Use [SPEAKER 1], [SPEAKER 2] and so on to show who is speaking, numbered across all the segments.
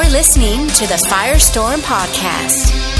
[SPEAKER 1] You're listening to the Firestorm Podcast.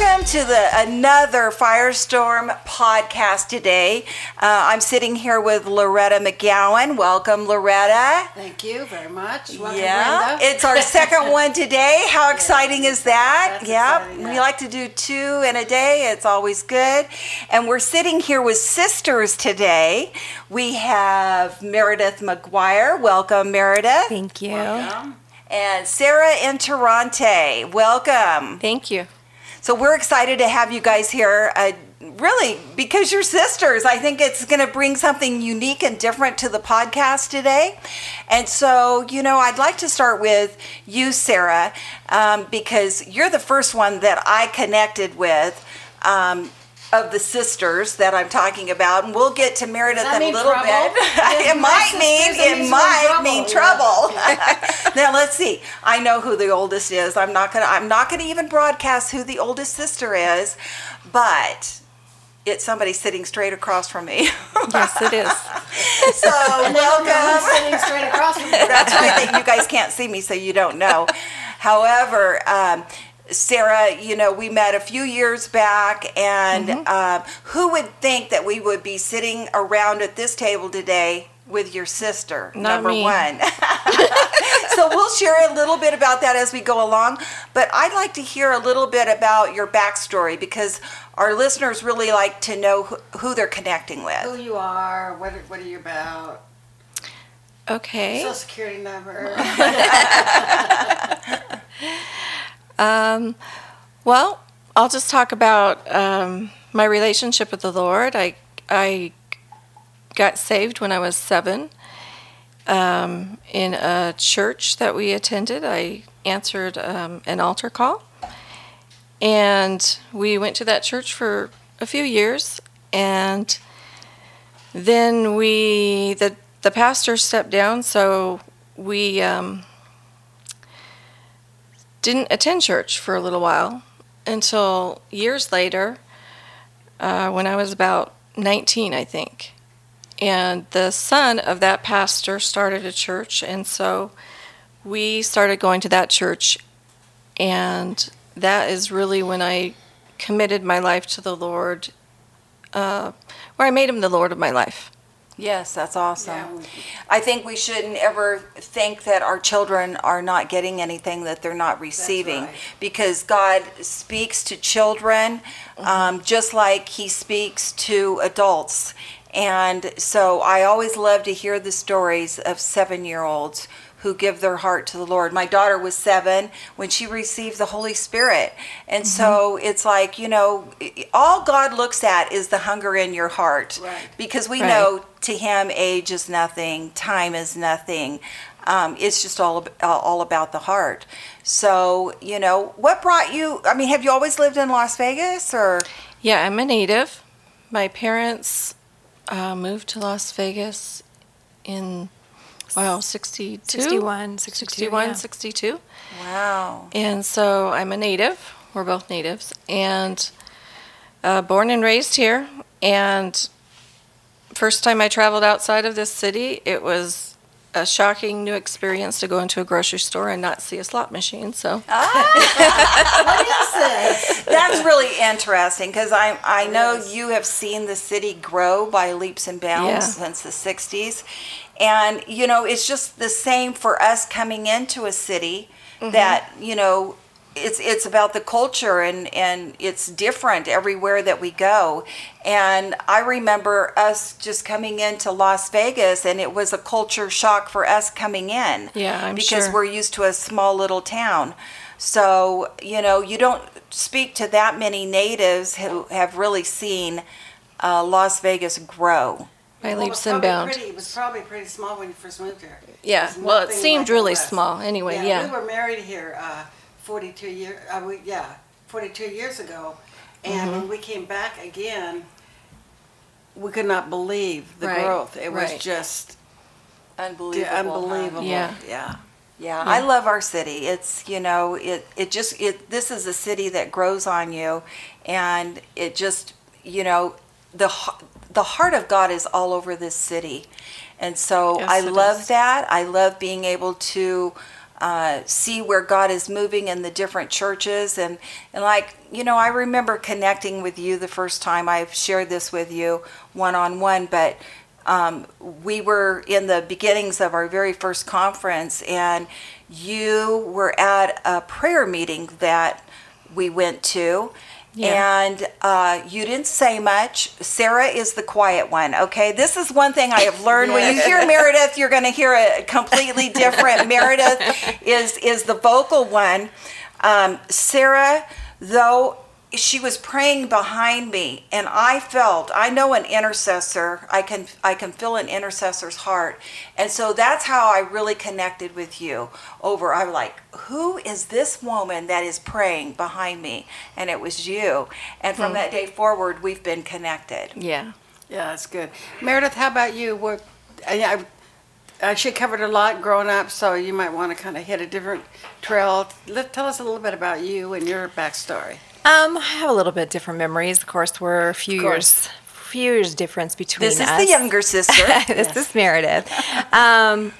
[SPEAKER 2] Welcome to the another Firestorm podcast today. Uh, I'm sitting here with Loretta McGowan. Welcome, Loretta.
[SPEAKER 3] Thank you very much. Welcome,
[SPEAKER 2] yeah,
[SPEAKER 3] Brenda.
[SPEAKER 2] it's our second one today. How exciting is that?
[SPEAKER 3] That's
[SPEAKER 2] yeah,
[SPEAKER 3] exciting,
[SPEAKER 2] we
[SPEAKER 3] yeah.
[SPEAKER 2] like to do two in a day. It's always good. And we're sitting here with sisters today. We have Meredith McGuire. Welcome, Meredith.
[SPEAKER 4] Thank you.
[SPEAKER 3] Welcome.
[SPEAKER 2] And Sarah Interante. Welcome.
[SPEAKER 4] Thank you.
[SPEAKER 2] So we're excited to have you guys here. Uh, really, because you're sisters, I think it's going to bring something unique and different to the podcast today. And so, you know, I'd like to start with you, Sarah, um, because you're the first one that I connected with. Um, of the sisters that I'm talking about, and we'll get to Meredith in a little
[SPEAKER 3] trouble?
[SPEAKER 2] bit. It might mean it might
[SPEAKER 3] trouble,
[SPEAKER 2] mean
[SPEAKER 3] yeah.
[SPEAKER 2] trouble. now let's see. I know who the oldest is. I'm not gonna. I'm not gonna even broadcast who the oldest sister is, but it's somebody sitting straight across from me.
[SPEAKER 4] Yes, it is.
[SPEAKER 2] so
[SPEAKER 3] And they don't
[SPEAKER 2] welcome.
[SPEAKER 3] sitting straight across from you.
[SPEAKER 2] That's right. That you guys can't see me, so you don't know. However. Um, Sarah, you know, we met a few years back, and
[SPEAKER 4] Mm-hmm.
[SPEAKER 2] um, who would think that we would be sitting around at this table today with your sister,
[SPEAKER 4] Not
[SPEAKER 2] number
[SPEAKER 4] me.
[SPEAKER 2] one? so we'll share a little bit about that as we go along. But I'd like to hear a little bit about your backstory because our listeners really like to know who, who they're connecting with.
[SPEAKER 3] Who you are, what, are- what are you about,
[SPEAKER 4] Okay.
[SPEAKER 3] social security number.
[SPEAKER 4] Um, well, I'll just talk about um, my relationship with the Lord. I I got saved when I was seven um, in a church that we attended. I answered um, an altar call, and we went to that church for a few years, and then we the the pastor stepped down, so we. Um, didn't attend church for a little while until years later, uh, when I was about 19, I think. And the son of that pastor started a church, and so we started going to that church, and that is really when I committed my life to the Lord, uh, where I made him the Lord of my life.
[SPEAKER 2] Yes, that's awesome.
[SPEAKER 3] Yeah.
[SPEAKER 2] I think we shouldn't ever think that our children are not getting anything that they're not receiving
[SPEAKER 3] right.
[SPEAKER 2] because God speaks to children um, just like He speaks to adults. And so I always love to hear the stories of seven year olds who give their heart to the Lord. My daughter was seven when she received the Holy Spirit. And so it's like, you know, all God looks at is the hunger in your heart.
[SPEAKER 3] Right.
[SPEAKER 2] Because we
[SPEAKER 4] Right.
[SPEAKER 2] know to him age is nothing time is nothing um, it's just all, uh, all about the heart so you know what brought you i mean have you always lived in las vegas or
[SPEAKER 4] Yeah, I'm a native. My parents uh, moved to Las Vegas in, wow, 62?
[SPEAKER 5] 61, 62,
[SPEAKER 4] 61,
[SPEAKER 5] yeah.
[SPEAKER 4] 62.
[SPEAKER 2] wow
[SPEAKER 4] And so I'm a native. We're both natives. And uh, born and raised here. And first time I traveled outside of this city, it was a shocking new experience to go into a grocery store and not see a slot machine. So ah,
[SPEAKER 3] what is this?
[SPEAKER 2] that's really interesting because I, I know you have seen the city grow by leaps and bounds
[SPEAKER 4] Yeah.
[SPEAKER 2] since the 60s and you know it's just the same for us coming into a city mm-hmm. that you know it's it's about the culture and and it's different everywhere that we go and i remember us just coming into las vegas and it was a culture shock for us coming in
[SPEAKER 4] Yeah, I'm
[SPEAKER 2] because
[SPEAKER 4] sure.
[SPEAKER 2] we're used to a small little town so you know you don't speak to that many natives who have really seen uh, las vegas grow
[SPEAKER 4] by
[SPEAKER 3] Well, it
[SPEAKER 4] leaps
[SPEAKER 3] was
[SPEAKER 4] and
[SPEAKER 3] probably
[SPEAKER 4] bounds.
[SPEAKER 3] Pretty, it was probably pretty small when you first moved here.
[SPEAKER 4] Yeah,
[SPEAKER 3] was
[SPEAKER 4] well, it seemed
[SPEAKER 3] like
[SPEAKER 4] really small anyway, yeah.
[SPEAKER 3] We were married here uh, 42 years, uh, we, yeah, 42 years ago. And
[SPEAKER 4] Mm-hmm.
[SPEAKER 3] when we came back again, we could not believe the
[SPEAKER 4] Right,
[SPEAKER 3] growth. It was
[SPEAKER 4] right.
[SPEAKER 3] just
[SPEAKER 2] unbelievable huh?
[SPEAKER 3] unbelievable.
[SPEAKER 4] Yeah.
[SPEAKER 3] Yeah.
[SPEAKER 2] Yeah, I love our city. It's you know it it just it this is a city that grows on you, and it just you know the h- the heart of God is all over this city. And so
[SPEAKER 4] Yes,
[SPEAKER 2] I
[SPEAKER 4] it
[SPEAKER 2] love
[SPEAKER 4] is.
[SPEAKER 2] that. I love being able to uh, see where God is moving in the different churches. And, and like, you know, I remember connecting with you the first time I've shared this with you one on one, but um, we were in the beginnings of our very first conference, and you were at a prayer meeting that we went to.
[SPEAKER 4] Yeah.
[SPEAKER 2] And uh, you didn't say much. Sarah is the quiet one. Okay, this is one thing I have learned. When you hear Meredith, you're going to hear a completely different. Meredith is is the vocal one. Um, Sarah, though, she was praying behind me, and I felt. I know an intercessor. I can I can feel an intercessor's heart, and so that's how I really connected with you. Over, I'm like, who is this woman that is praying behind me? And it was you. And from that day forward, we've been connected.
[SPEAKER 4] Yeah.
[SPEAKER 3] Yeah, that's good. Meredith, how about you? What, I, I, uh, she covered a lot growing up, so you might want to kind of hit a different trail. Let, tell us a little bit about you and your backstory.
[SPEAKER 5] Um, I have a little bit different memories. Of course, we're a few years, few years difference between
[SPEAKER 2] This is
[SPEAKER 5] us.
[SPEAKER 2] the younger sister.
[SPEAKER 5] this is Meredith. Um,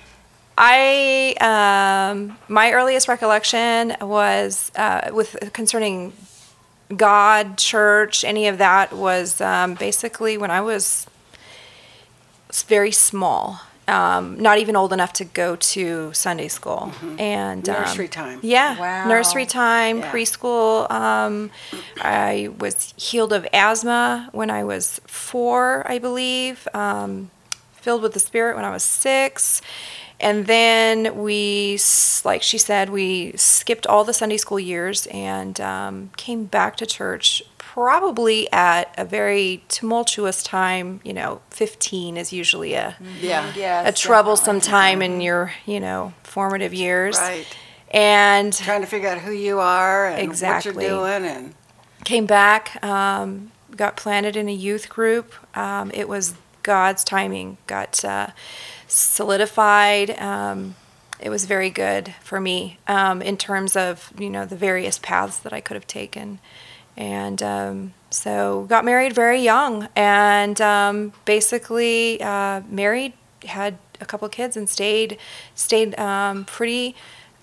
[SPEAKER 5] I um, my earliest recollection was uh, with concerning God, church, any of that was um, basically when I was very small. Um, not even old enough to go to Sunday school and um,
[SPEAKER 3] Nursery time.
[SPEAKER 5] Yeah,
[SPEAKER 2] Wow.
[SPEAKER 5] nursery time,
[SPEAKER 3] Yeah.
[SPEAKER 5] preschool. Um, I was healed of asthma when I was four, I believe. Um, filled with the Spirit when I was six. And then we, like she said, we skipped all the Sunday school years and um, came back to church probably at a very tumultuous time. You know, 15 is usually a,
[SPEAKER 3] Yeah.
[SPEAKER 2] Yes,
[SPEAKER 5] a troublesome time in your, you know, formative years.
[SPEAKER 3] Right.
[SPEAKER 5] And
[SPEAKER 3] Trying to figure out who you are and
[SPEAKER 5] Exactly.
[SPEAKER 3] what you're doing, and
[SPEAKER 5] came back, um, got planted in a youth group. Um, it was God's timing, got uh, solidified. Um, it was very good for me um, in terms of you know the various paths that I could have taken, and um, so got married very young, and um, basically uh, married, had a couple kids, and stayed stayed um, pretty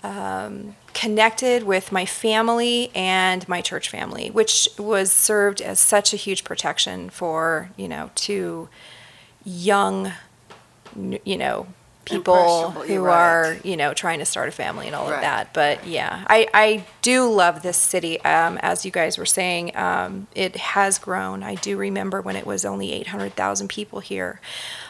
[SPEAKER 5] um, connected with my family and my church family, which was served as such a huge protection for you know two young, you know, people who
[SPEAKER 3] you're right.
[SPEAKER 5] are you know trying to start a family and all
[SPEAKER 3] Right.
[SPEAKER 5] of that. But yeah, I I do love this city. Um, as you guys were saying, um, it has grown. I do remember when it was only eight hundred thousand people here.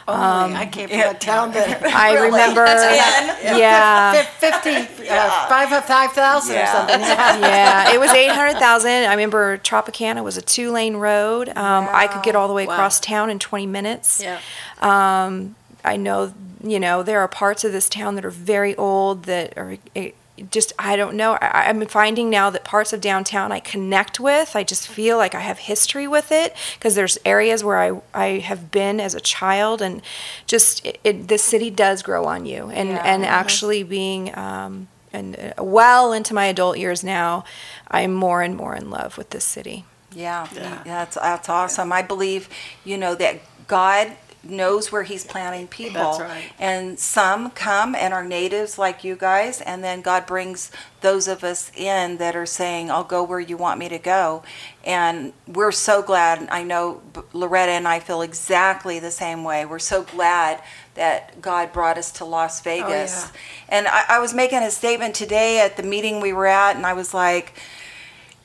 [SPEAKER 3] only I came from a town that
[SPEAKER 5] I
[SPEAKER 2] Really?
[SPEAKER 5] remember, yeah.
[SPEAKER 3] fif- 50, uh, five of 5,000 or something.
[SPEAKER 5] yeah, it was 800,000. I remember Tropicana was a two lane road. Um, I could get all the way
[SPEAKER 3] Wow.
[SPEAKER 5] across town in 20 minutes.
[SPEAKER 3] Yeah.
[SPEAKER 5] Um, I know, you know, there are parts of this town that are very old that are eh, just, I don't know. I, I'm finding now that parts of downtown I connect with. I just feel like I have history with it because there's areas where I, I have been as a child and just it, it, the city does grow on you. And,
[SPEAKER 2] Yeah.
[SPEAKER 5] and actually being, um, and uh, well into my adult years now, I'm more and more in love with this city.
[SPEAKER 2] Yeah,
[SPEAKER 3] Yeah.
[SPEAKER 2] that's that's awesome. I believe, you know, that God knows where He's planting people.
[SPEAKER 3] That's right.
[SPEAKER 2] And some come and are natives like you guys, and then God brings those of us in that are saying, "I'll go where you want me to go." And we're so glad. I know Loretta and I feel exactly the same way. We're so glad that God brought us to Las oh, Vegas. And I, I was making a statement today at the meeting we were at, and I was like.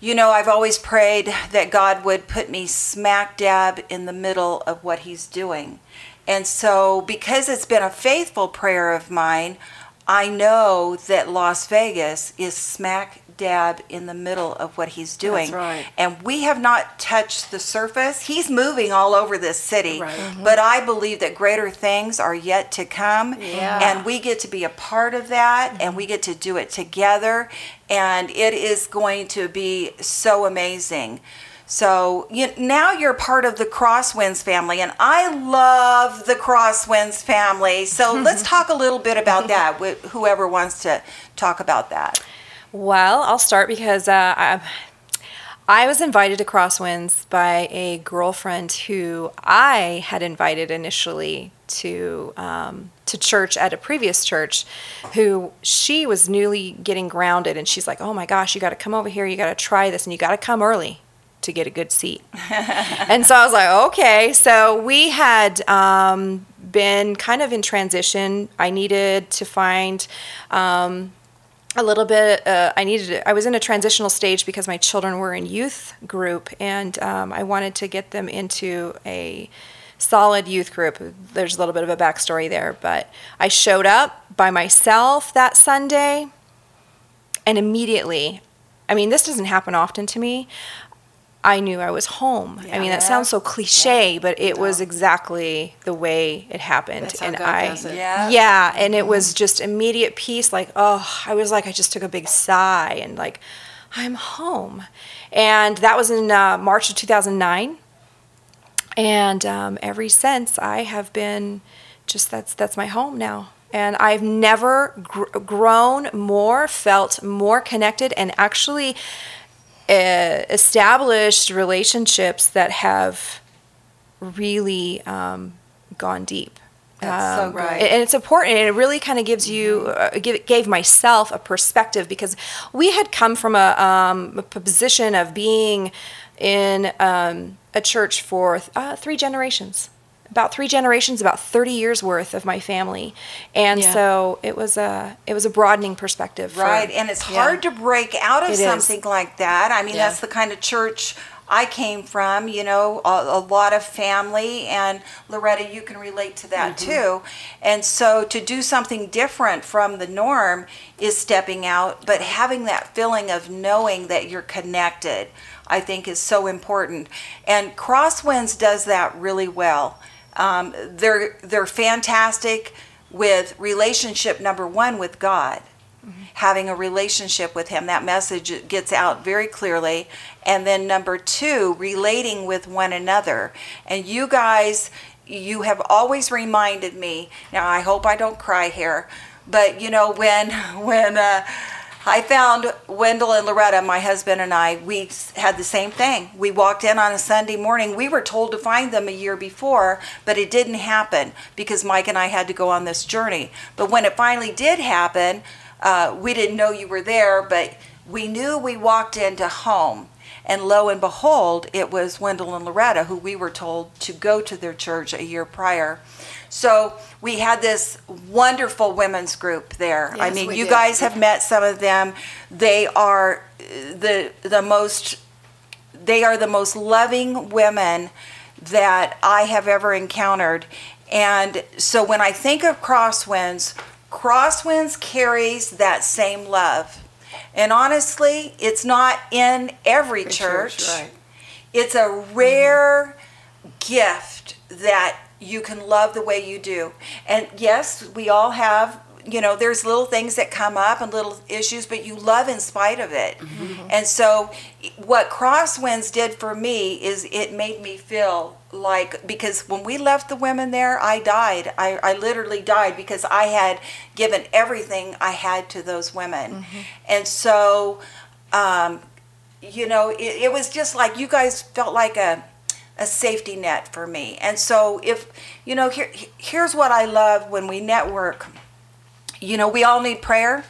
[SPEAKER 2] You know, I've always prayed that God would put me smack dab in the middle of what He's doing. And so, because it's been a faithful prayer of mine, I know that Las Vegas is smack dab in the middle of what He's doing.
[SPEAKER 3] right.
[SPEAKER 2] And we have not touched the surface. He's moving all over this city.
[SPEAKER 3] Right. Mhm.
[SPEAKER 2] But I believe that greater things are yet to come.
[SPEAKER 3] Yeah.
[SPEAKER 2] And we get to be a part of that and we get to do it together and it is going to be so amazing so you, now you're part of the crosswinds family and i love the crosswinds family. So let's talk a little bit about that. Wh- whoever wants to talk about that.
[SPEAKER 5] Well, I'll start because uh, I, I was invited to Crosswinds by a girlfriend who I had invited initially to um, to church at a previous church, who she was newly getting grounded, and she's like, "Oh my gosh, you got to come over here. You got to try this, and you got to come early to get a good seat." and so I was like, "Okay." So we had um, been kind of in transition. I needed to find. Um, a little bit uh, i needed i was in a transitional stage because my children were in youth group and um, i wanted to get them into a solid youth group there's a little bit of a backstory there but i showed up by myself that sunday and immediately i mean this doesn't happen often to me I knew I was home. I mean, that sounds so cliche, but it was exactly the way it happened.
[SPEAKER 3] That's how
[SPEAKER 5] and
[SPEAKER 3] God
[SPEAKER 5] I,
[SPEAKER 3] does it.
[SPEAKER 2] Yeah.
[SPEAKER 5] yeah, and it was just immediate peace. Like, oh, I was like, I just took a big sigh and like, I'm home. And that was in uh, March of 2009. And um, ever since, I have been just that's that's my home now. And I've never gr- grown more, felt more connected, and actually uh, established relationships that have really um, gone deep.
[SPEAKER 2] That's so
[SPEAKER 5] Um,
[SPEAKER 2] great.
[SPEAKER 5] And it's important, and it really kind of gives you,
[SPEAKER 2] Mm-hmm.
[SPEAKER 5] uh, give, gave myself a perspective because we had come from a, um, a position of being in um, a church for uh, three generations. About three generations, about thirty years worth of my family, and
[SPEAKER 4] Yeah.
[SPEAKER 5] so it was a it was a broadening perspective. for-
[SPEAKER 2] Right, and it's
[SPEAKER 5] yeah.
[SPEAKER 2] hard to break out of
[SPEAKER 5] It is.
[SPEAKER 2] something like that. I mean,
[SPEAKER 5] Yeah.
[SPEAKER 2] that's the kind of church I came from, you know, a, a lot of family, and Loretta, you can relate to that
[SPEAKER 5] Mm-hmm.
[SPEAKER 2] too. And so to do something different from the norm is stepping out, but having that feeling of knowing that you're connected, I think is so important. And Crosswinds does that really well. Um, they're they're fantastic with relationship number one with God having a relationship with him. That message gets out very clearly. And then number two, relating with one another. And you guys, you have always reminded me. Now I hope I don't cry here, but you know when when uh, I found Wendell and Loretta, my husband and I, we had the same thing. We walked in on a Sunday morning. We were told to find them a year before, but it didn't happen because Mike and I had to go on this journey. But when it finally did happen, uh, we didn't know you were there, but we knew we walked into home. And lo and behold, it was Wendell and Loretta who we were told to go to their church a year prior. So we had this wonderful women's group there.
[SPEAKER 3] Yes,
[SPEAKER 2] I
[SPEAKER 3] mean,
[SPEAKER 2] you
[SPEAKER 3] did.
[SPEAKER 2] guys have met some of them. They are the the most they are the most loving women that I have ever encountered. And so when I think of Crosswinds, Crosswinds carries that same love. And honestly, it's not in every church.
[SPEAKER 3] Right.
[SPEAKER 2] It's a mm-hmm. rare gift that you can love the way you do. And yes, we all have, you know, there's little things that come up and little issues, but you love in spite of it. Mm-hmm. Mm-hmm. And so, what Crosswinds did for me is it made me feel like, because when we left the women there, I died. I, I literally died because I had given everything I had to those women. Mm-hmm. And so, um, you know, it, it was just like you guys felt like a a safety net for me. And so if you know, here here's what I love when we network. You know, we all need prayer.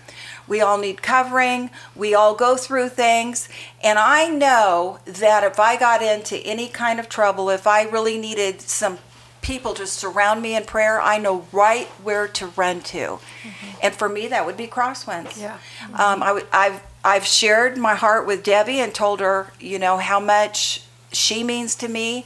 [SPEAKER 2] We all need covering. We all go through things. And I know that if I got into any kind of trouble, if I really needed some people to surround me in prayer, I know right where to run to. And for me, that would be Crosswinds.
[SPEAKER 3] Yeah.
[SPEAKER 2] Um, I w- I've I've shared my heart with Debbie and told her, you know, how much she means to me,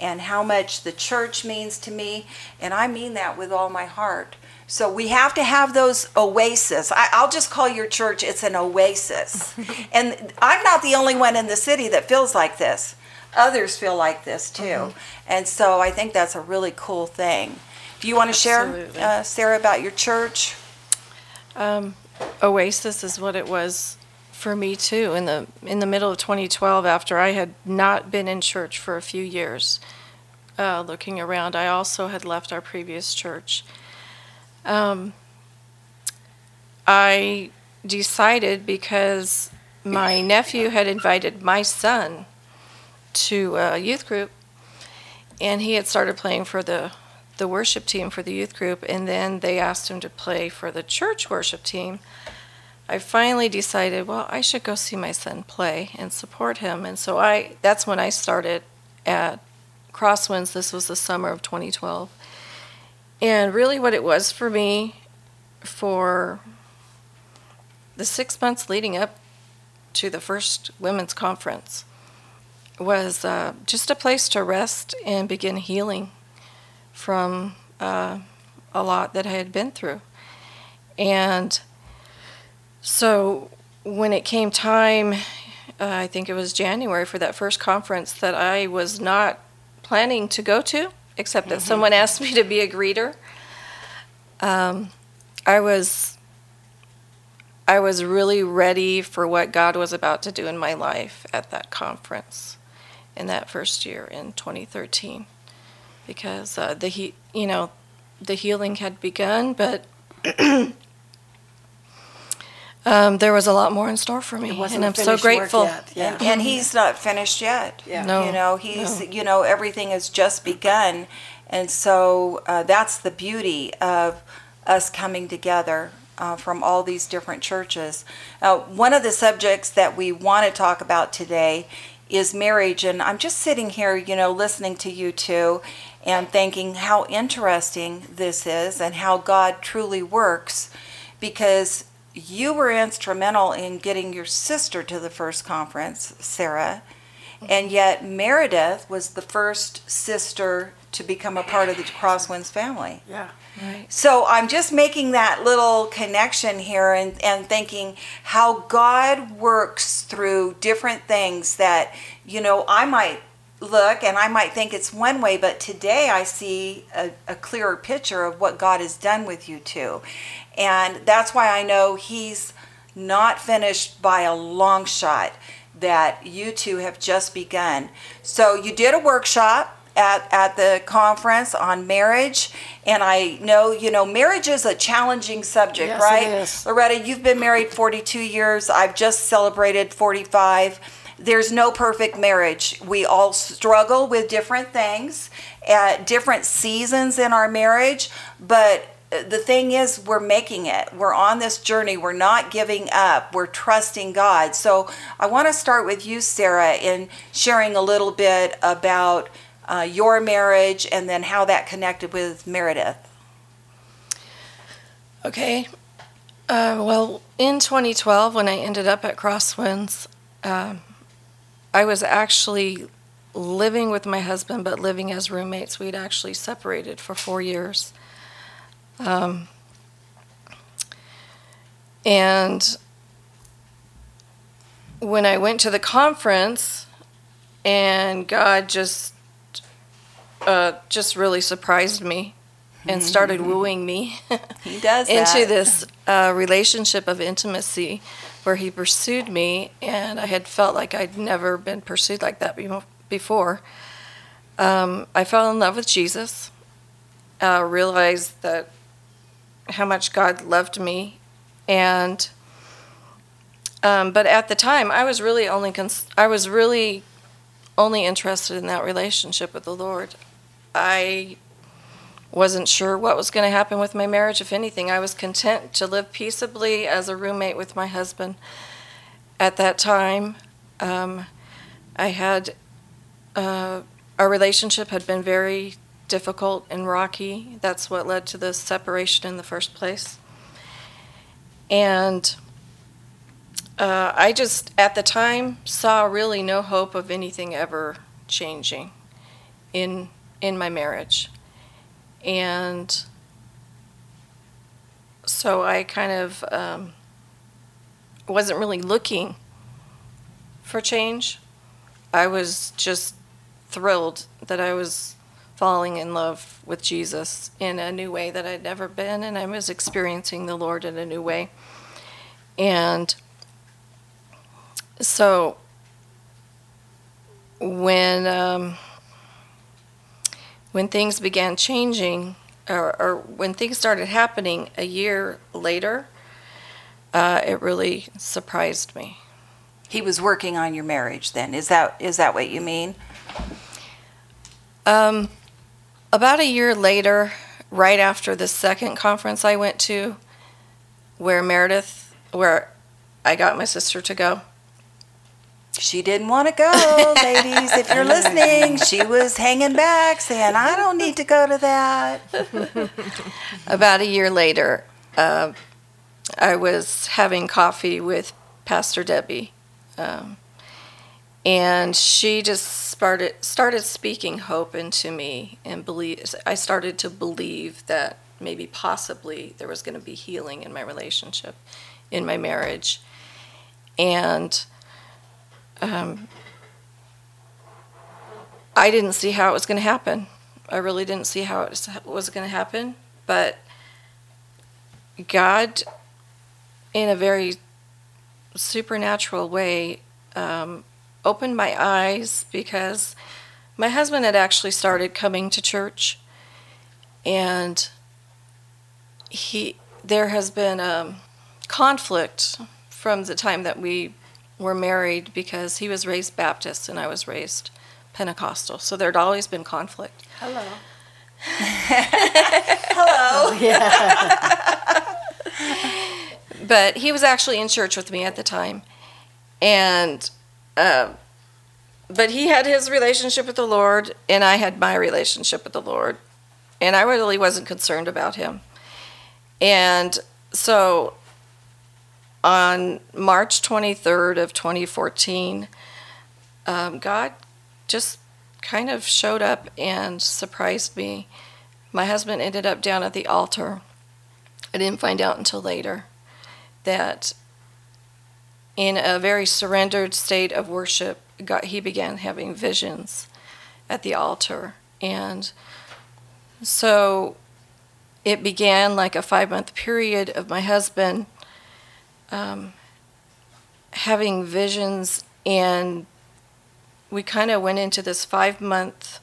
[SPEAKER 2] and how much the church means to me, and I mean that with all my heart. So we have to have those oases. I, I'll just call your church. It's an oasis, and I'm not the only one in the city that feels like this. Others feel like this too, and so I think that's a really cool thing. Do you want to share, uh, Sarah, about your church?
[SPEAKER 4] Um, Oasis is what it was for me too. In the in the middle of 2012, after I had not been in church for a few years, uh, looking around, I also had left our previous church. Um, I decided because my nephew had invited my son to a youth group, and he had started playing for the the worship team for the youth group, and then they asked him to play for the church worship team. I finally decided, well, I should go see my son play and support him, and so I that's when I started at Crosswinds. This was the summer of 2012, and really, what it was for me for the six months leading up to the first women's conference was uh, just a place to rest and begin healing from uh, a lot that I had been through. And so when it came time, uh, I think it was January for that first conference that I was not planning to go to, except that someone asked me to be a greeter. Um, I was I was really ready for what God was about to do in my life at that conference in that first year in 2013 because uh, the he, you know the healing had begun but um, there was a lot more in store for me
[SPEAKER 3] wasn't
[SPEAKER 4] and I'm so grateful
[SPEAKER 3] yeah.
[SPEAKER 2] And, and he's not finished yet.
[SPEAKER 3] Yeah.
[SPEAKER 4] No.
[SPEAKER 2] You know, he's,
[SPEAKER 4] no.
[SPEAKER 2] you know, everything has just begun. And so uh, that's the beauty of us coming together uh, from all these different churches. Uh, one of the subjects that we want to talk about today is marriage. And I'm just sitting here, you know, listening to you two and thinking how interesting this is and how God truly works because you were instrumental in getting your sister to the first conference, Sarah, and yet Meredith was the first sister to become a part of the Crosswinds family.
[SPEAKER 3] Yeah. Right.
[SPEAKER 2] So I'm just making that little connection here and, and thinking how God works through different things that, you know, I might look and I might think it's one way, but today I see a, a clearer picture of what God has done with you two. And that's why I know He's not finished by a long shot, that you two have just begun. So you did a workshop at, at the conference on marriage and i know you know marriage is a challenging subject
[SPEAKER 3] Yes,
[SPEAKER 2] right loretta you've been married 42 years i've just celebrated 45 there's no perfect marriage. We all struggle with different things at different seasons in our marriage but uh, the thing is we're making it. We're on this journey. We're not giving up. We're trusting god. So i want to start with you sarah in sharing a little bit about uh, your marriage and then how that connected with Meredith.
[SPEAKER 4] Okay. Uh, well, in 2012, when I ended up at Crosswinds, um, I was actually living with my husband, but living as roommates. We'd actually separated for four years. Um, and when I went to the conference, and God just uh, just really surprised me and started wooing me
[SPEAKER 2] He does
[SPEAKER 4] into this uh, relationship of intimacy where he pursued me, and I had felt like I'd never been pursued like that before. Um, I fell in love with Jesus, uh, realized that how much God loved me, and um, but at the time I was really only cons- I was really only interested in that relationship with the Lord. I wasn't sure what was going to happen with my marriage. If anything, I was content to live peaceably as a roommate with my husband. At that time, um, I had uh, our relationship had been very difficult and rocky. That's what led to the separation in the first place. And uh, I just, at the time, saw really no hope of anything ever changing in in my marriage, and so I kind of um, wasn't really looking for change. I was just thrilled that I was falling in love with Jesus in a new way that I'd never been, and I was experiencing the Lord in a new way. And so when um, when things began changing, or, or when things started happening a year later, uh, it really surprised me.
[SPEAKER 2] He was working on your marriage then. Is that is that what you mean?
[SPEAKER 4] Um, about a year later, right after the second conference I went to, where Meredith, where I got my sister to go.
[SPEAKER 2] She didn't want to go, ladies. If you're listening, she was hanging back saying, I don't need to go to that.
[SPEAKER 4] About a year later, uh, I was having coffee with Pastor Debbie. Um, and she just started started speaking hope into me and believe I started to believe that maybe possibly there was going to be healing in my relationship in my marriage and um, I didn't see how it was going to happen. I really didn't see how it was going to happen, but God, in a very supernatural way, um, opened my eyes because my husband had actually started coming to church, and he there has been a conflict from the time that we were married because he was raised Baptist and I was raised Pentecostal. So there'd always been conflict.
[SPEAKER 3] Hello.
[SPEAKER 2] Hello. Yeah.
[SPEAKER 4] but he was actually in church with me at the time, and uh, but he had his relationship with the Lord, and I had my relationship with the Lord, and I really wasn't concerned about him, and so on March 23rd of 2014, um, God just kind of showed up and surprised me. My husband ended up down at the altar. I didn't find out until later that in a very surrendered state of worship, God, he began having visions at the altar. And so it began like a five month period of my husband um, having visions, and we kind of went into this five month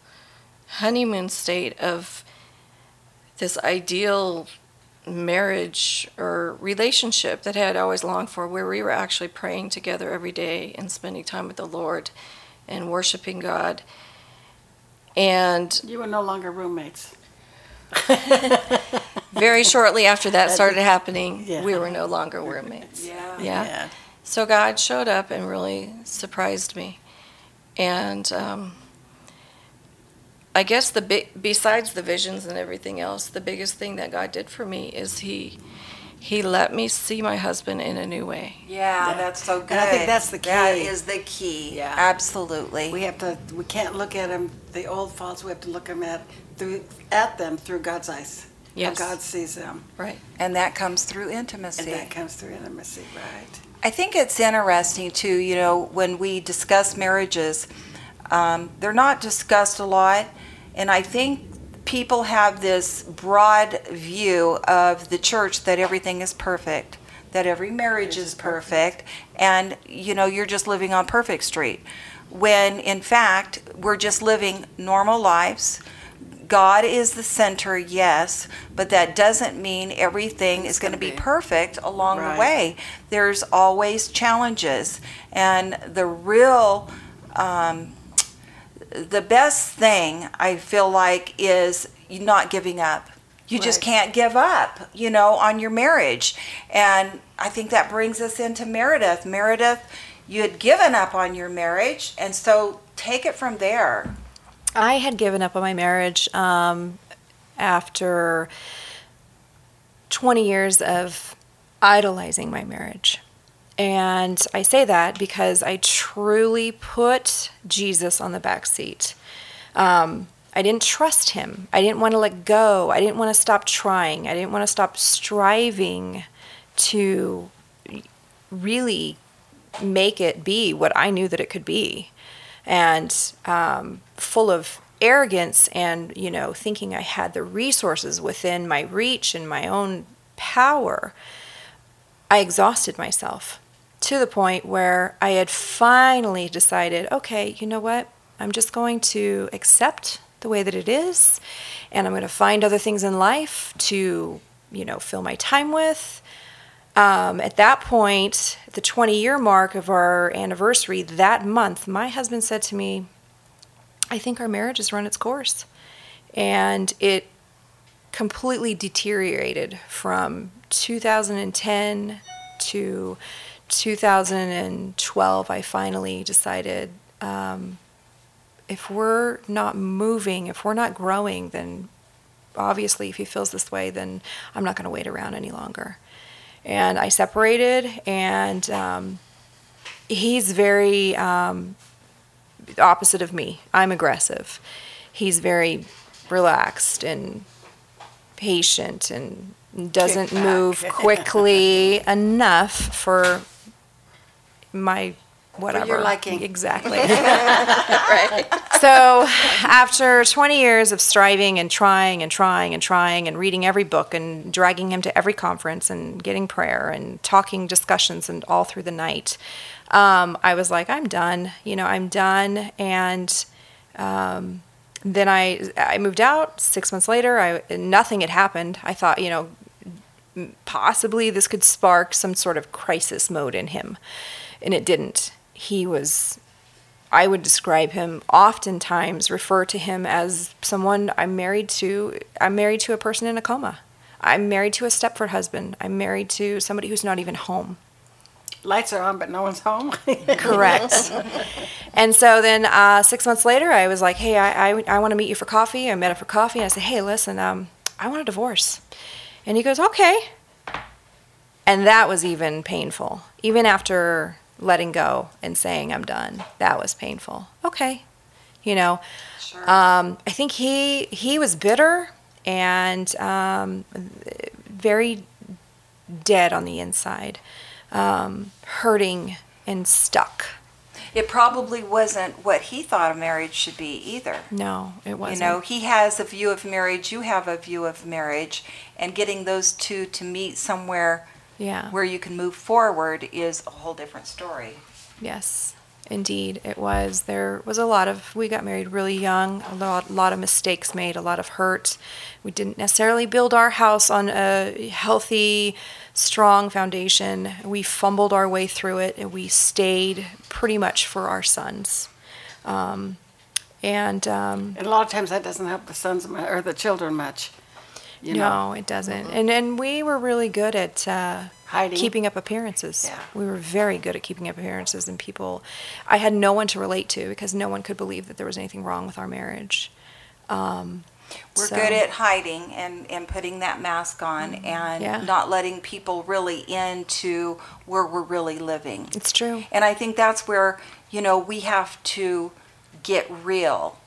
[SPEAKER 4] honeymoon state of this ideal marriage or relationship that I had always longed for, where we were actually praying together every day and spending time with the Lord and worshiping God. And
[SPEAKER 3] You were no longer roommates.
[SPEAKER 4] very shortly after that started happening,
[SPEAKER 3] Yeah.
[SPEAKER 4] we were no longer roommates.
[SPEAKER 2] Yeah.
[SPEAKER 4] Yeah. So God showed up and really surprised me. And um, I guess the big, besides the visions and everything else, the biggest thing that God did for me is He He let me see my husband in a new way.
[SPEAKER 2] Yeah,
[SPEAKER 3] Yeah.
[SPEAKER 2] that's so good.
[SPEAKER 3] And I think that's the
[SPEAKER 2] That
[SPEAKER 3] key.
[SPEAKER 2] is the key.
[SPEAKER 3] Yeah.
[SPEAKER 2] Absolutely.
[SPEAKER 3] We have to. We can't look at them, the old faults. We have to look them at through at them through God's eyes.
[SPEAKER 4] Yes.
[SPEAKER 3] How God sees them,
[SPEAKER 4] Right.
[SPEAKER 2] and that comes through intimacy.
[SPEAKER 3] and that comes through intimacy, right?
[SPEAKER 2] I think it's interesting too, you know, when we discuss marriages, um, they're not discussed a lot. And I think people have this broad view of the church that everything is perfect, that every marriage is perfect, and, you know, you're just living on perfect street. When in fact, we're just living normal lives. God is the center, yes, but that doesn't mean everything is going to be
[SPEAKER 3] be.
[SPEAKER 2] perfect along
[SPEAKER 3] Right.
[SPEAKER 2] the way. There's always challenges, and the real, um, the best thing I feel like is not giving up. You just can't give up, you know, on your marriage. And I think that brings us into Meredith. Meredith, you had given up on your marriage, and so take it from there.
[SPEAKER 5] I had given up on my marriage um, after 20 years of idolizing my marriage. And I say that because I truly put Jesus on the back seat. Um, I didn't trust him. I didn't want to let go. I didn't want to stop trying. I didn't want to stop striving to really make it be what I knew that it could be. And um, full of arrogance and, you know, thinking I had the resources within my reach and my own power, I exhausted myself to the point where I had finally decided okay, you know what? I'm just going to accept the way that it is, and I'm going to find other things in life to, you know, fill my time with. Um, at that point, the 20 year mark of our anniversary, that month, my husband said to me, I think our marriage has run its course. And it completely deteriorated from 2010 to 2012. I finally decided um, if we're not moving, if we're not growing, then obviously, if he feels this way, then I'm not going to wait around any longer. And I separated, and um, he's very um, opposite of me. I'm aggressive. He's very relaxed and patient and doesn't move quickly enough for my whatever
[SPEAKER 3] liking.
[SPEAKER 5] exactly right so after 20 years of striving and trying and trying and trying and reading every book and dragging him to every conference and getting prayer and talking discussions and all through the night um, i was like i'm done you know i'm done and um, then I I moved out. Six months later, I nothing had happened. I thought, you know, possibly this could spark some sort of crisis mode in him, and it didn't. He was. I would describe him oftentimes refer to him as someone I'm married to. I'm married to a person in a coma. I'm married to a Stepford husband. I'm married to somebody who's not even home.
[SPEAKER 3] Lights are on, but no one's home.
[SPEAKER 5] Correct. and so then uh, six months later, I was like, hey, I, I, I want to meet you for coffee. I met him for coffee. And I said, hey, listen, um, I want a divorce. And he goes, okay. And that was even painful. Even after letting go and saying I'm done, that was painful. Okay. You know, um, I think he he was bitter and um, very dead on the inside, um, hurting and stuck.
[SPEAKER 2] It probably wasn't what he thought a marriage should be either.
[SPEAKER 5] No, it wasn't.
[SPEAKER 2] You know, he has a view of marriage, you have a view of marriage, and getting those two to meet somewhere
[SPEAKER 5] yeah.
[SPEAKER 2] where you can move forward is a whole different story.
[SPEAKER 5] Yes, indeed, it was. There was a lot of. We got married really young. A lot, lot of mistakes made. A lot of hurt. We didn't necessarily build our house on a healthy, strong foundation. We fumbled our way through it, and we stayed pretty much for our sons. Um, and um,
[SPEAKER 3] and a lot of times that doesn't help the sons or the children much. You
[SPEAKER 5] no,
[SPEAKER 3] know, Mm-hmm.
[SPEAKER 5] it doesn't. And and we were really good at uh,
[SPEAKER 3] Hiding.
[SPEAKER 5] keeping up appearances.
[SPEAKER 3] Yeah.
[SPEAKER 5] We were very good at keeping up appearances, and people. I had no one to relate to because no one could believe that there was anything wrong with our marriage. Um,
[SPEAKER 2] We're
[SPEAKER 5] so-
[SPEAKER 2] good at hiding and, and putting that mask on and
[SPEAKER 5] Yeah.
[SPEAKER 2] not letting people really into where we're really living.
[SPEAKER 5] It's true.
[SPEAKER 2] And I think that's where, you know, we have to get real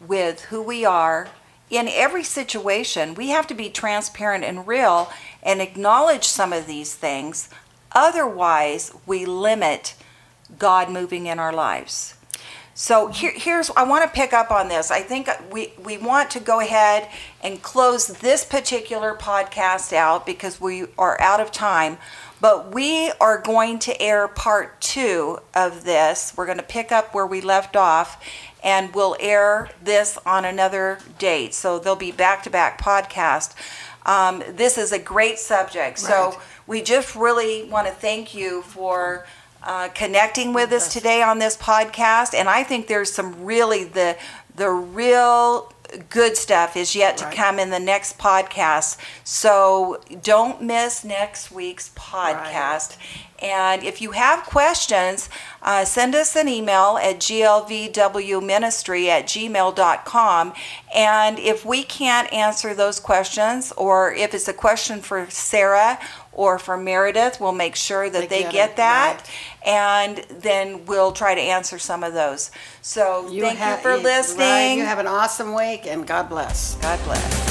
[SPEAKER 2] with who we are in every situation. We have to be transparent and real and acknowledge some of these things. Otherwise, we limit God moving in our lives. So here, here's I want to pick up on this. I think we we want to go ahead and close this particular podcast out because we are out of time. But we are going to air part two of this. We're going to pick up where we left off, and we'll air this on another date. So they'll be back to back podcast. Um, this is a great subject. So
[SPEAKER 3] Right.
[SPEAKER 2] we just really want to thank you for uh, connecting with us today on this podcast. And I think there's some really the the real good stuff is yet to
[SPEAKER 3] Right.
[SPEAKER 2] come in the next podcast. So don't miss next week's podcast. And if you have questions, uh, send us an email at glvwministry at gmail.com. And if we can't answer those questions, or if it's a question for Sarah or for Meredith, we'll make sure that
[SPEAKER 3] They
[SPEAKER 2] they,
[SPEAKER 3] get
[SPEAKER 2] get
[SPEAKER 3] it,
[SPEAKER 2] that.
[SPEAKER 3] right.
[SPEAKER 2] And then we'll try to answer some of those. So thank
[SPEAKER 3] ha-
[SPEAKER 2] you for
[SPEAKER 3] right,
[SPEAKER 2] listening.
[SPEAKER 3] you have an awesome week, and God bless.
[SPEAKER 2] God bless.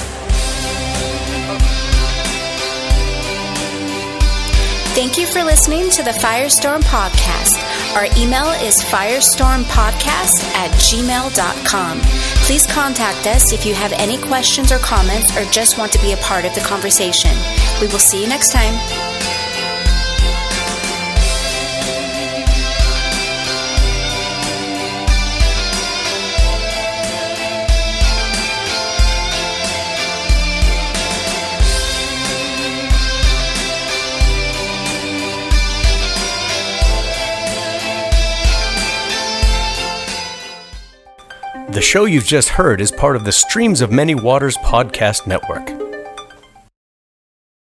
[SPEAKER 1] Thank you for listening to the Firestorm Podcast. Our email is firestormpodcast at gmail.com. Please contact us if you have any questions or comments or just want to be a part of the conversation. We will see you next time.
[SPEAKER 6] The show you've just heard is part of the Streams of Many Waters podcast network.